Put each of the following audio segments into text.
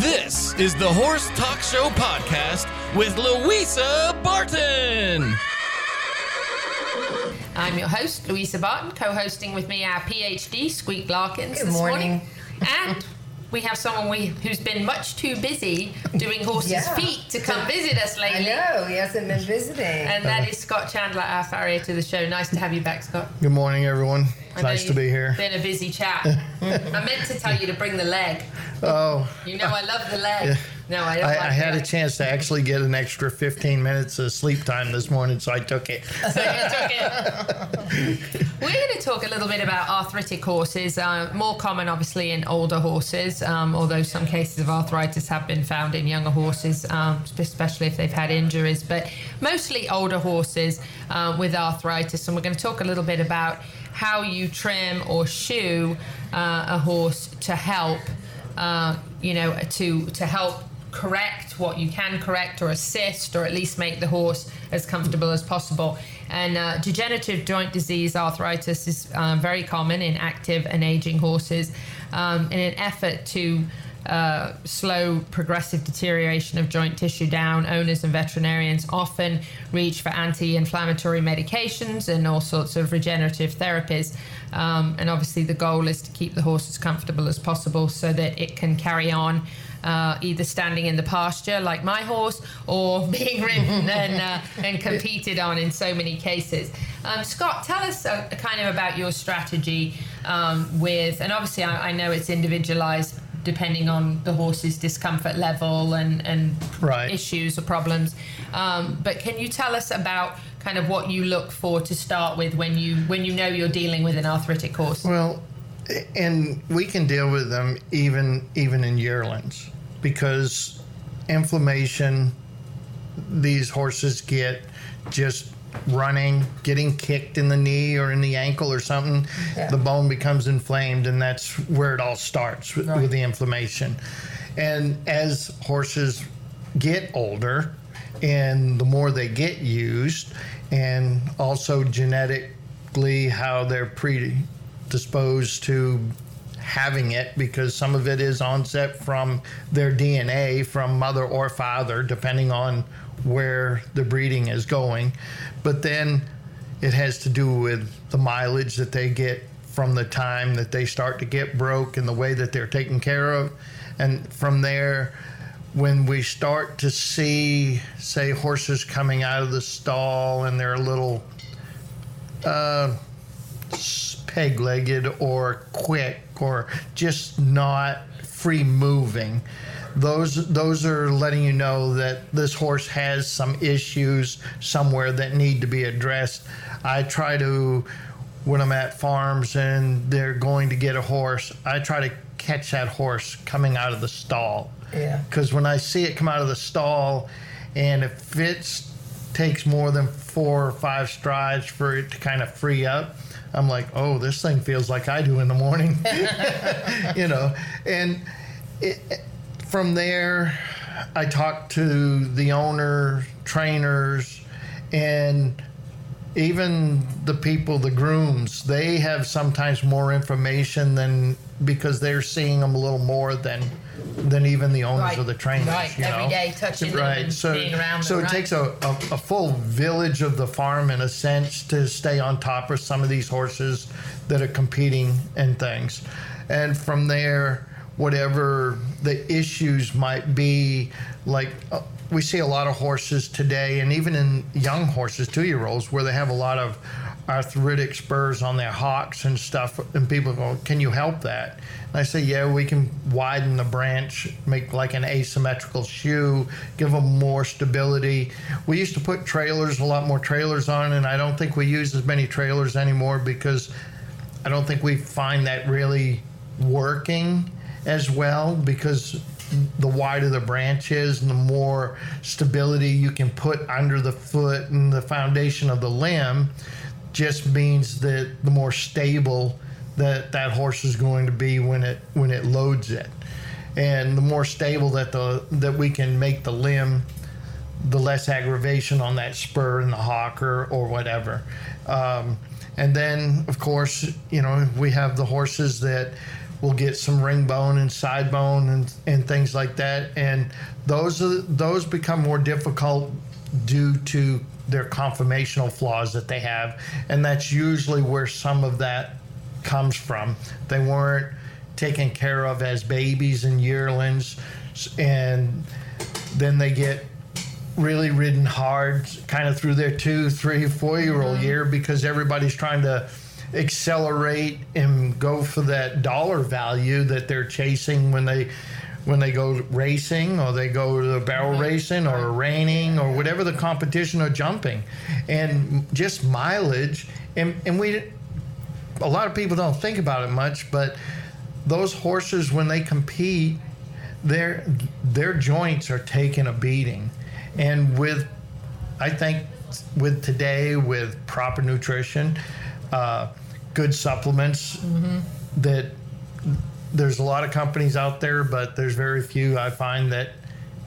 This is the Horse Talk Show podcast with Louisa Barton. I'm your host, Louisa Barton, co hosting with me our PhD, Squeak Larkins, Good this morning. And we have someone we, who's been much too busy doing horses' Yeah. feet to come visit us lately. I lately. know, he hasn't been visiting. And that is Scott Chandler, our farrier to the show. Nice to have you back, Scott. Good morning, everyone. I nice to be here. Been a busy chap. I meant to tell you to bring the leg. Oh, You know I love the leg. Yeah. No, I don't. I, I had a chance to actually get an extra 15 minutes of sleep time this morning, so I took it. So you took it. We're going to talk a little bit about arthritic horses, uh, more common obviously in older horses, um, although some cases of arthritis have been found in younger horses, um, especially if they've had injuries, but mostly older horses uh, with arthritis. And we're going to talk a little bit about how you trim or shoe uh, a horse to help, uh, you know, to to help correct what you can correct or assist or at least make the horse as comfortable as possible. And uh, degenerative joint disease, arthritis, is uh, very common in active and aging horses. Um, in an effort to uh, slow progressive deterioration of joint tissue down, owners and veterinarians often reach for anti inflammatory medications and all sorts of regenerative therapies. Um, and obviously, the goal is to keep the horse as comfortable as possible so that it can carry on uh, either standing in the pasture like my horse or being ridden and, uh, and competed on in so many cases. Um, Scott, tell us uh, kind of about your strategy um, with, and obviously I, I know it's individualized depending on the horse's discomfort level and, and Right. issues or problems. Um, but can you tell us about kind of what you look for to start with when you when you know you're dealing with an arthritic horse? Well, and we can deal with them even even in yearlings because inflammation these horses get just running, getting kicked in the knee or in the ankle or something, Yeah. the bone becomes inflamed, and that's where it all starts with, Right. with the inflammation. And as horses get older, and the more they get used, and also genetically how they're predisposed to having it because some of it is onset from their DNA from mother or father, depending on where the breeding is going. But then it has to do with the mileage that they get from the time that they start to get broke and the way that they're taken care of. And from there, when we start to see, say, horses coming out of the stall and they're a little uh, peg legged or quick or just not free moving. Those those are letting you know that this horse has some issues somewhere that need to be addressed. I try to when I'm at farms and they're going to get a horse, I try to catch that horse coming out of the stall. Yeah. Because when I see it come out of the stall, and if it takes more than four or five strides for it to kind of free up, I'm like, oh, this thing feels like I do in the morning, you know. And it, from there, I talk to the owner, trainers, and even the people, the grooms, they have sometimes more information than because they're seeing them a little more than than even the owners Right. of the trainers. Right. you Every know? day touching them right. and so, being around So it right. takes a, a, a full village of the farm, in a sense, to stay on top of some of these horses that are competing and things. And from there, whatever the issues might be, like uh, we see a lot of horses today, and even in young horses, two year olds, where they have a lot of arthritic spurs on their hocks and stuff. And people go, Can you help that? And I say, Yeah, we can widen the branch, make like an asymmetrical shoe, give them more stability. We used to put trailers, a lot more trailers on, and I don't think we use as many trailers anymore because I don't think we find that really working as well because the wider the branch is and the more stability you can put under the foot and the foundation of the limb just means that the more stable that that horse is going to be when it when it loads it and the more stable that the that we can make the limb the less aggravation on that spur and the hock or, or whatever. Um, and then, of course, you know, we have the horses that will get some ring bone and side bone and, and things like that. And those are, those become more difficult due to their conformational flaws that they have. And that's usually where some of that comes from. They weren't taken care of as babies and yearlings. And then they get really ridden hard kind of through their two, three, four year old mm-hmm. year because everybody's trying to accelerate and go for that dollar value that they're chasing when they when they go racing or they go to barrel racing or reining or whatever the competition or jumping. And just mileage and, and we a lot of people don't think about it much but those horses when they compete their their joints are taking a beating. And with i think with today with proper nutrition uh, good supplements that there's a lot of companies out there but there's very few i find that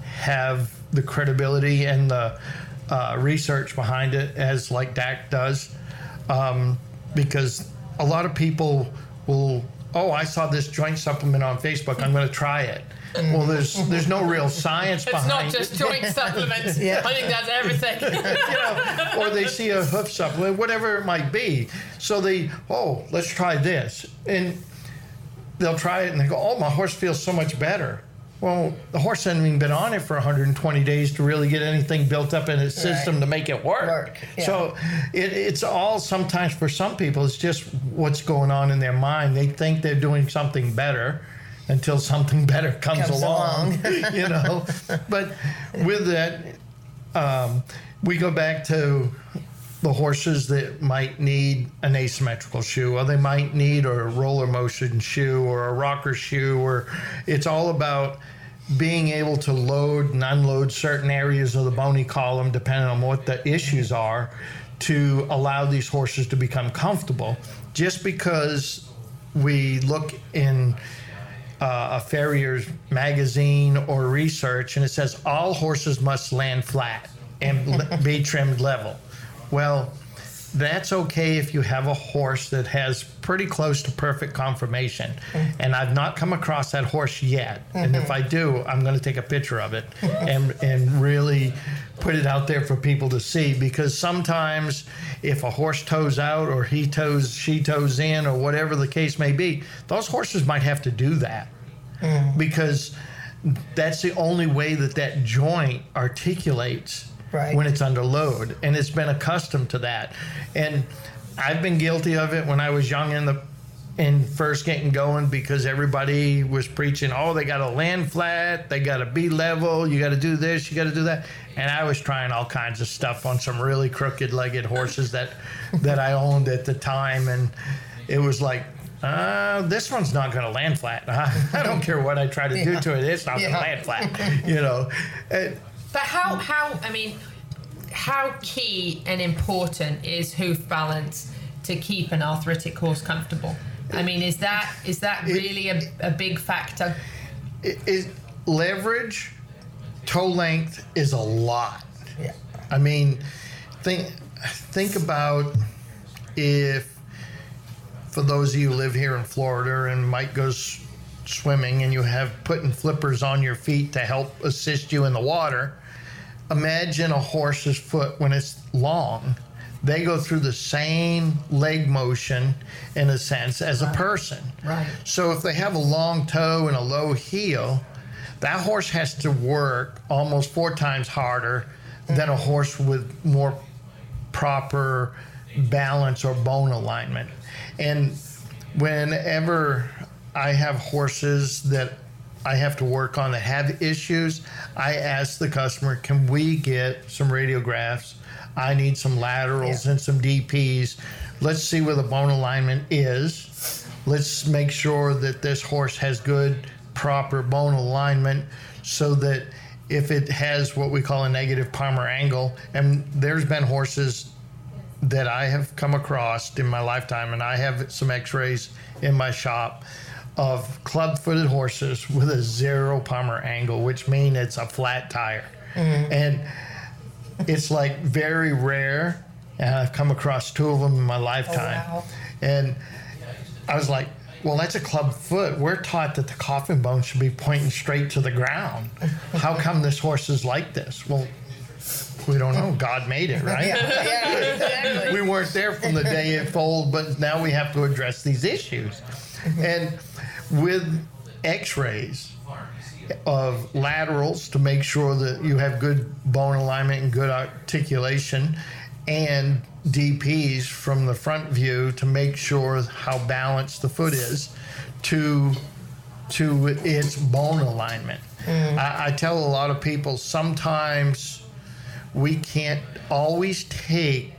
have the credibility and the uh, research behind it as like DAC does um, because a lot of people will oh i saw this joint supplement on facebook i'm going to try it well there's there's no real science It's behind not it just joint supplements. Yeah. I think that's everything. you know, or they see a hoof supplement, whatever it might be. So they, oh, let's try this. And they'll try it and they go, oh, my horse feels so much better. Well, the horse hasn't even been on it for 120 days to really get anything built up in its system Right. to make it work. Work, yeah. So it, it's all sometimes for some people, it's just what's going on in their mind. They think they're doing something better until something better comes, Comes along, you know. But with that, um, we go back to the horses that might need an asymmetrical shoe, or they might need a roller motion shoe, or a rocker shoe, or it's all about being able to load and unload certain areas of the bony column, depending on what the issues are, to allow these horses to become comfortable. Just because we look in uh, a farrier's magazine or research and it says all horses must land flat and be trimmed level. Well, that's okay if you have a horse that has pretty close to perfect conformation. Mm-hmm. And I've not come across that horse yet. And if mm-hmm. I do, I'm going to take a picture of it and, and really put it out there for people to see. Because sometimes if a horse toes out or he toes, she toes in, or whatever the case may be, those horses might have to do that. Mm-hmm. Because that's the only way that that joint articulates Right. when it's under load and it's been accustomed to that and i've been guilty of it when i was young in the in first getting going because everybody was preaching oh they got to land flat they got to be level you got to do this you got to do that and i was trying all kinds of stuff on some really crooked legged horses that that i owned at the time and it was like uh, this one's not going to land flat. I don't care what I try to do to it; it's not going to land flat. You know, And But how, how, I mean, how key and important is hoof balance to keep an arthritic horse comfortable? I mean, is that is that really a, a big factor? it, it, leverage, toe length is a lot. Yeah. I mean, think think about if for those of you who live here in Florida and might go swimming and you have putting flippers on your feet to help assist you in the water. Imagine a horse's foot when it's long. They go through the same leg motion in a sense as a person. Right. So if they have a long toe and a low heel, that horse has to work almost four times harder than a horse with more proper balance or bone alignment. And whenever I have horses that I have to work on that have issues, I ask the customer, can we get some radiographs? I need some laterals Yeah. and some DPs. Let's see where the bone alignment is. Let's make sure that this horse has good, proper bone alignment so that if it has what we call a negative palmar angle, and there's been horses that I have come across in my lifetime, and I have some x rays in my shop of club footed horses with a zero palmar angle, which means it's a flat tire. Mm-hmm. And it's like very rare. And I've come across two of them in my lifetime. oh, wow. And I was like, well, that's a club foot. We're taught that the coffin bone should be pointing straight to the ground. How come this horse is like this? Well, we don't know. God made it, right? Yeah, yeah, exactly. we weren't there from the day it folded, but now we have to address these issues. And with x rays of laterals to make sure that you have good bone alignment and good articulation, and DPs from the front view to make sure how balanced the foot is to to its bone alignment. Mm. I, I tell a lot of people sometimes we can't always take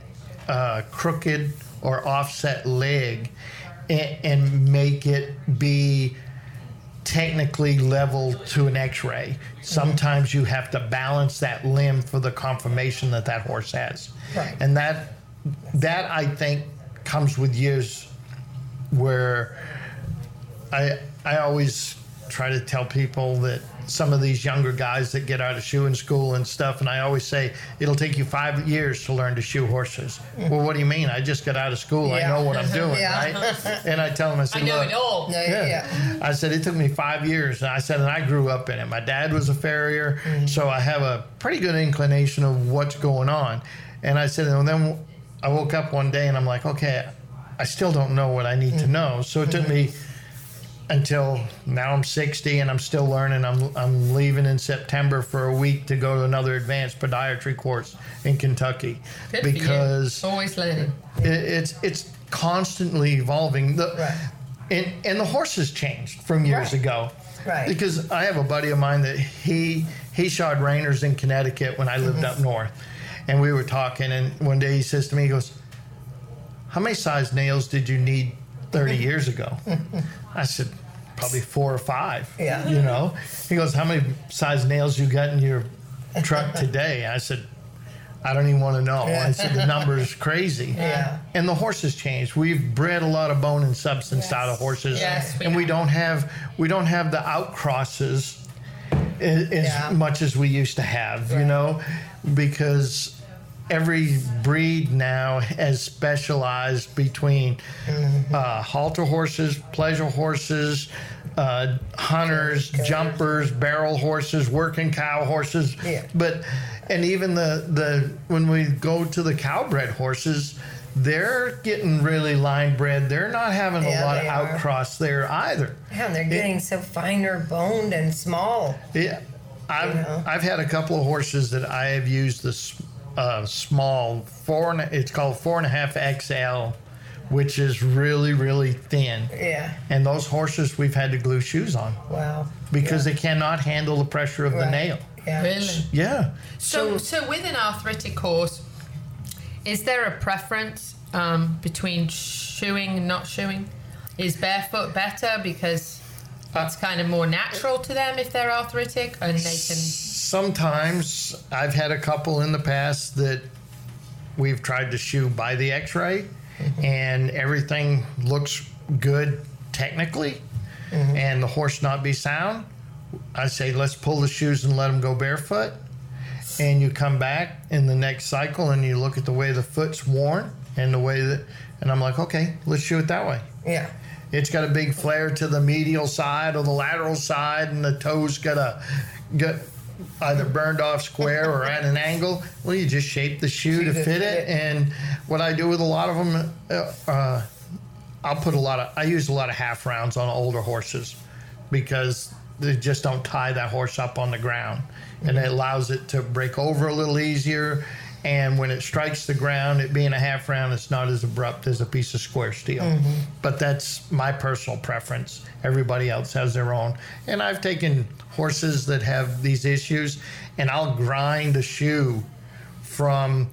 a crooked or offset leg and, and make it be technically level to an x-ray. Mm-hmm. Sometimes you have to balance that limb for the conformation that that horse has. Right. and that that i think comes with years where I I always try to tell people that some of these younger guys that get out of shoeing school and stuff, and I always say it'll take you five years to learn to shoe horses. Well, what do you mean? I just got out of school. I know what I'm doing, Yeah. right? And I tell them, I I said, know look, it all. No, yeah. yeah. I said it took me five years. And I said, and I grew up in it. My dad was a farrier, mm-hmm. so I have a pretty good inclination of what's going on. And I said, and then I woke up one day and I'm like, okay, I still don't know what I need to mm-hmm. know. So it took me mm-hmm. Until now I'm 60 and I'm still learning. I'm I'm leaving in September for a week to go to another advanced podiatry course in Kentucky Good because always learning. it, it's it's constantly evolving. The, Right. and, and the horses changed from years Right. ago. Right. Because I have a buddy of mine that he he shod reiners in Connecticut when I lived Mm-hmm. up north, and we were talking. And one day he says to me, he goes, "How many size nails did you need 30 years ago?" I said, "Probably four or five. Yeah. You know." He goes, "How many size nails you got in your truck today?" I said. I don't even want to know. I said the number is crazy. Yeah. And the horses changed. We've bred a lot of bone and substance Yes. out of horses. Yes, we and we don't have we don't have the outcrosses as, as Yeah. much as we used to have, you know, because every breed now has specialized between Mm-hmm. uh, halter horses, pleasure horses, uh, hunters, jumpers, barrel horses, working cow horses. Yeah. But and even the the when we go to the cowbred horses, they're getting really line bred. They're not having a lot of outcross there either. Yeah, and they're getting so finer boned and small. Yeah, I've know? I've had a couple of horses that I have used this uh, small four and it's called four and a half XL, which is really really thin. Yeah. And those horses we've had to glue shoes on Wow. because they cannot handle the pressure of the nail. Yeah. Really? Yeah. So, so with an arthritic horse, is there a preference um, between shoeing and not shoeing? Is barefoot better because it's kind of more natural to them if they're arthritic and they can? Sometimes I've had a couple in the past that we've tried to shoe by the X-ray, mm-hmm. and everything looks good technically, mm-hmm. and the horse not be sound. I say let's pull the shoes and let them go barefoot, and you come back in the next cycle and you look at the way the foot's worn and the way that, and I'm like, okay, let's shoe it that way. Yeah. It's got a big flare to the medial side or the lateral side, and the toes got a got either burned off square or at an angle. Well, you just shape the shoe to fit it. it. And what I do with a lot of them, uh, uh, I'll put a lot of I use a lot of half rounds on older horses because they just don't tie that horse up on the ground, and it allows it to break over a little easier. And when it strikes the ground, it being a half round, it's not as abrupt as a piece of square steel. Mm-hmm. But that's my personal preference. Everybody else has their own. And I've taken horses that have these issues, and I'll grind a shoe from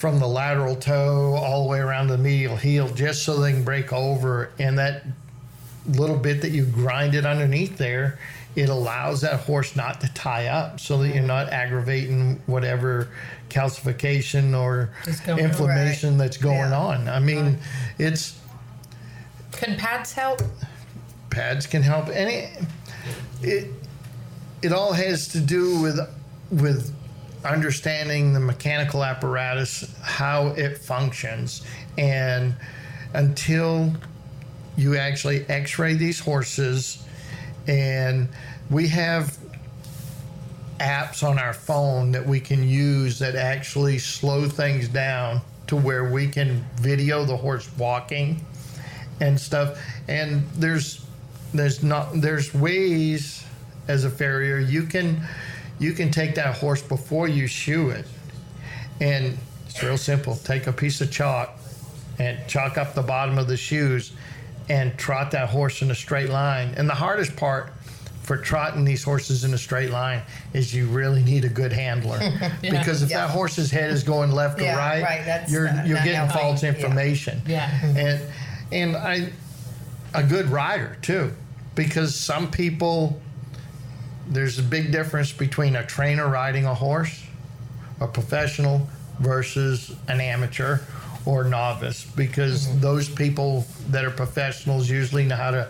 from the lateral toe all the way around the medial heel just so they can break over. And that little bit that you grind it underneath there, it allows that horse not to tie up so that you're not aggravating whatever calcification or Is going on. inflammation that's going Yeah. on. I mean, it's Can pads help? pads can help any it it all has to do with with understanding the mechanical apparatus how it functions and until you actually x-ray these horses and we have apps on our phone that we can use that actually slow things down to where we can video the horse walking and stuff. And there's there's not there's ways as a farrier you can you can take that horse before you shoe it. And it's real simple. Take a piece of chalk and chalk up the bottom of the shoes and trot that horse in a straight line and the hardest part for trotting these horses in a straight line is you really need a good handler because if Yeah. that horse's head is going left Yeah, or right, right, you're not- you're not getting false Yeah. information Yeah. and and I a good rider too because some people there's a big difference between a trainer riding a horse a professional versus an amateur or novice because Mm-hmm. those people that are professionals usually know how to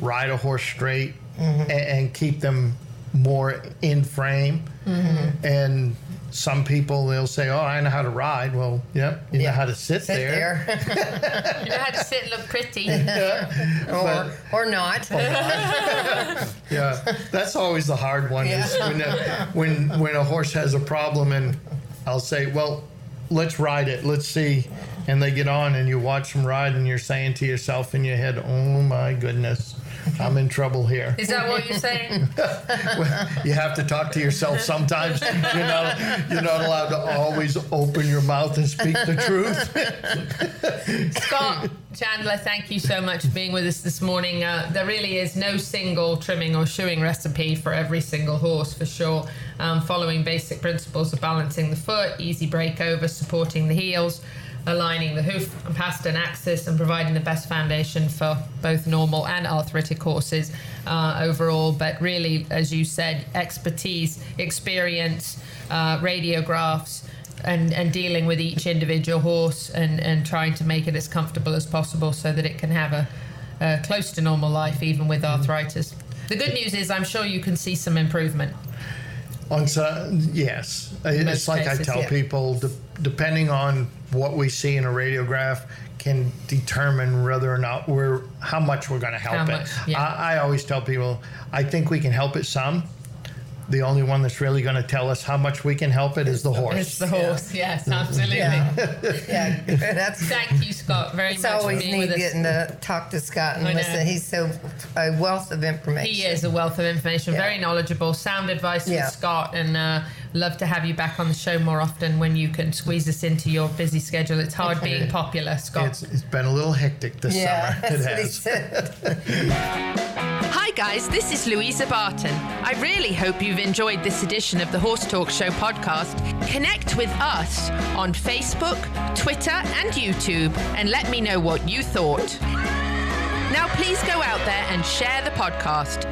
ride a horse straight Mm-hmm. and, and keep them more in frame Mm-hmm. and some people they'll say oh i know how to ride well yep you know how to sit, Sit there, You know how to sit and look pretty. or or not. Yeah, that's always the hard one. Is when, a, when when a horse has a problem, and I'll say, "Well, let's ride it. Let's see." And they get on, and you watch them ride, and you're saying to yourself in your head, "Oh my goodness, I'm in trouble here." Is that what you're saying? You have to talk to yourself sometimes. You're not you're not allowed to always open your mouth and speak the truth. Scott Chandler, thank you so much for being with us this morning. Uh, there really is no single trimming or shoeing recipe for every single horse, for sure. Um, following basic principles of balancing the foot, easy breakover, supporting the heels, aligning the hoof and pastern axis, and providing the best foundation for both normal and arthritic horses uh, overall. But really, as you said, expertise, experience, uh, radiographs and, and dealing with each individual horse and, and trying to make it as comfortable as possible so that it can have a, a close to normal life even with arthritis. The good news is I'm sure you can see some improvement. On so, yes, it's like cases, I tell yeah. people, de- depending on what we see in a radiograph, can determine whether or not we're how much we're going to help How it. much, yeah. I, I always tell people, I think we can help it some. The only one that's really going to tell us how much we can help it is the horse. It's the horse, yes, absolutely. Yeah, yeah. That's Thank you, Scott, very it's much for always being neat getting to talk to Scott and I know. listen. He's so a wealth of information. He is a wealth of information, Yeah. very knowledgeable, sound advice Yeah. from Scott, and uh, love to have you back on the show more often when you can squeeze us into your busy schedule. It's hard being popular, Scott. It's, it's been a little hectic this Yeah, summer. It that's what he has. said. Hi, guys, this is Louisa Barton. I really hope you've enjoyed this edition of the Horse Talk Show podcast. Connect with us on Facebook, Twitter, and YouTube and let me know what you thought. Now, please go out there and share the podcast.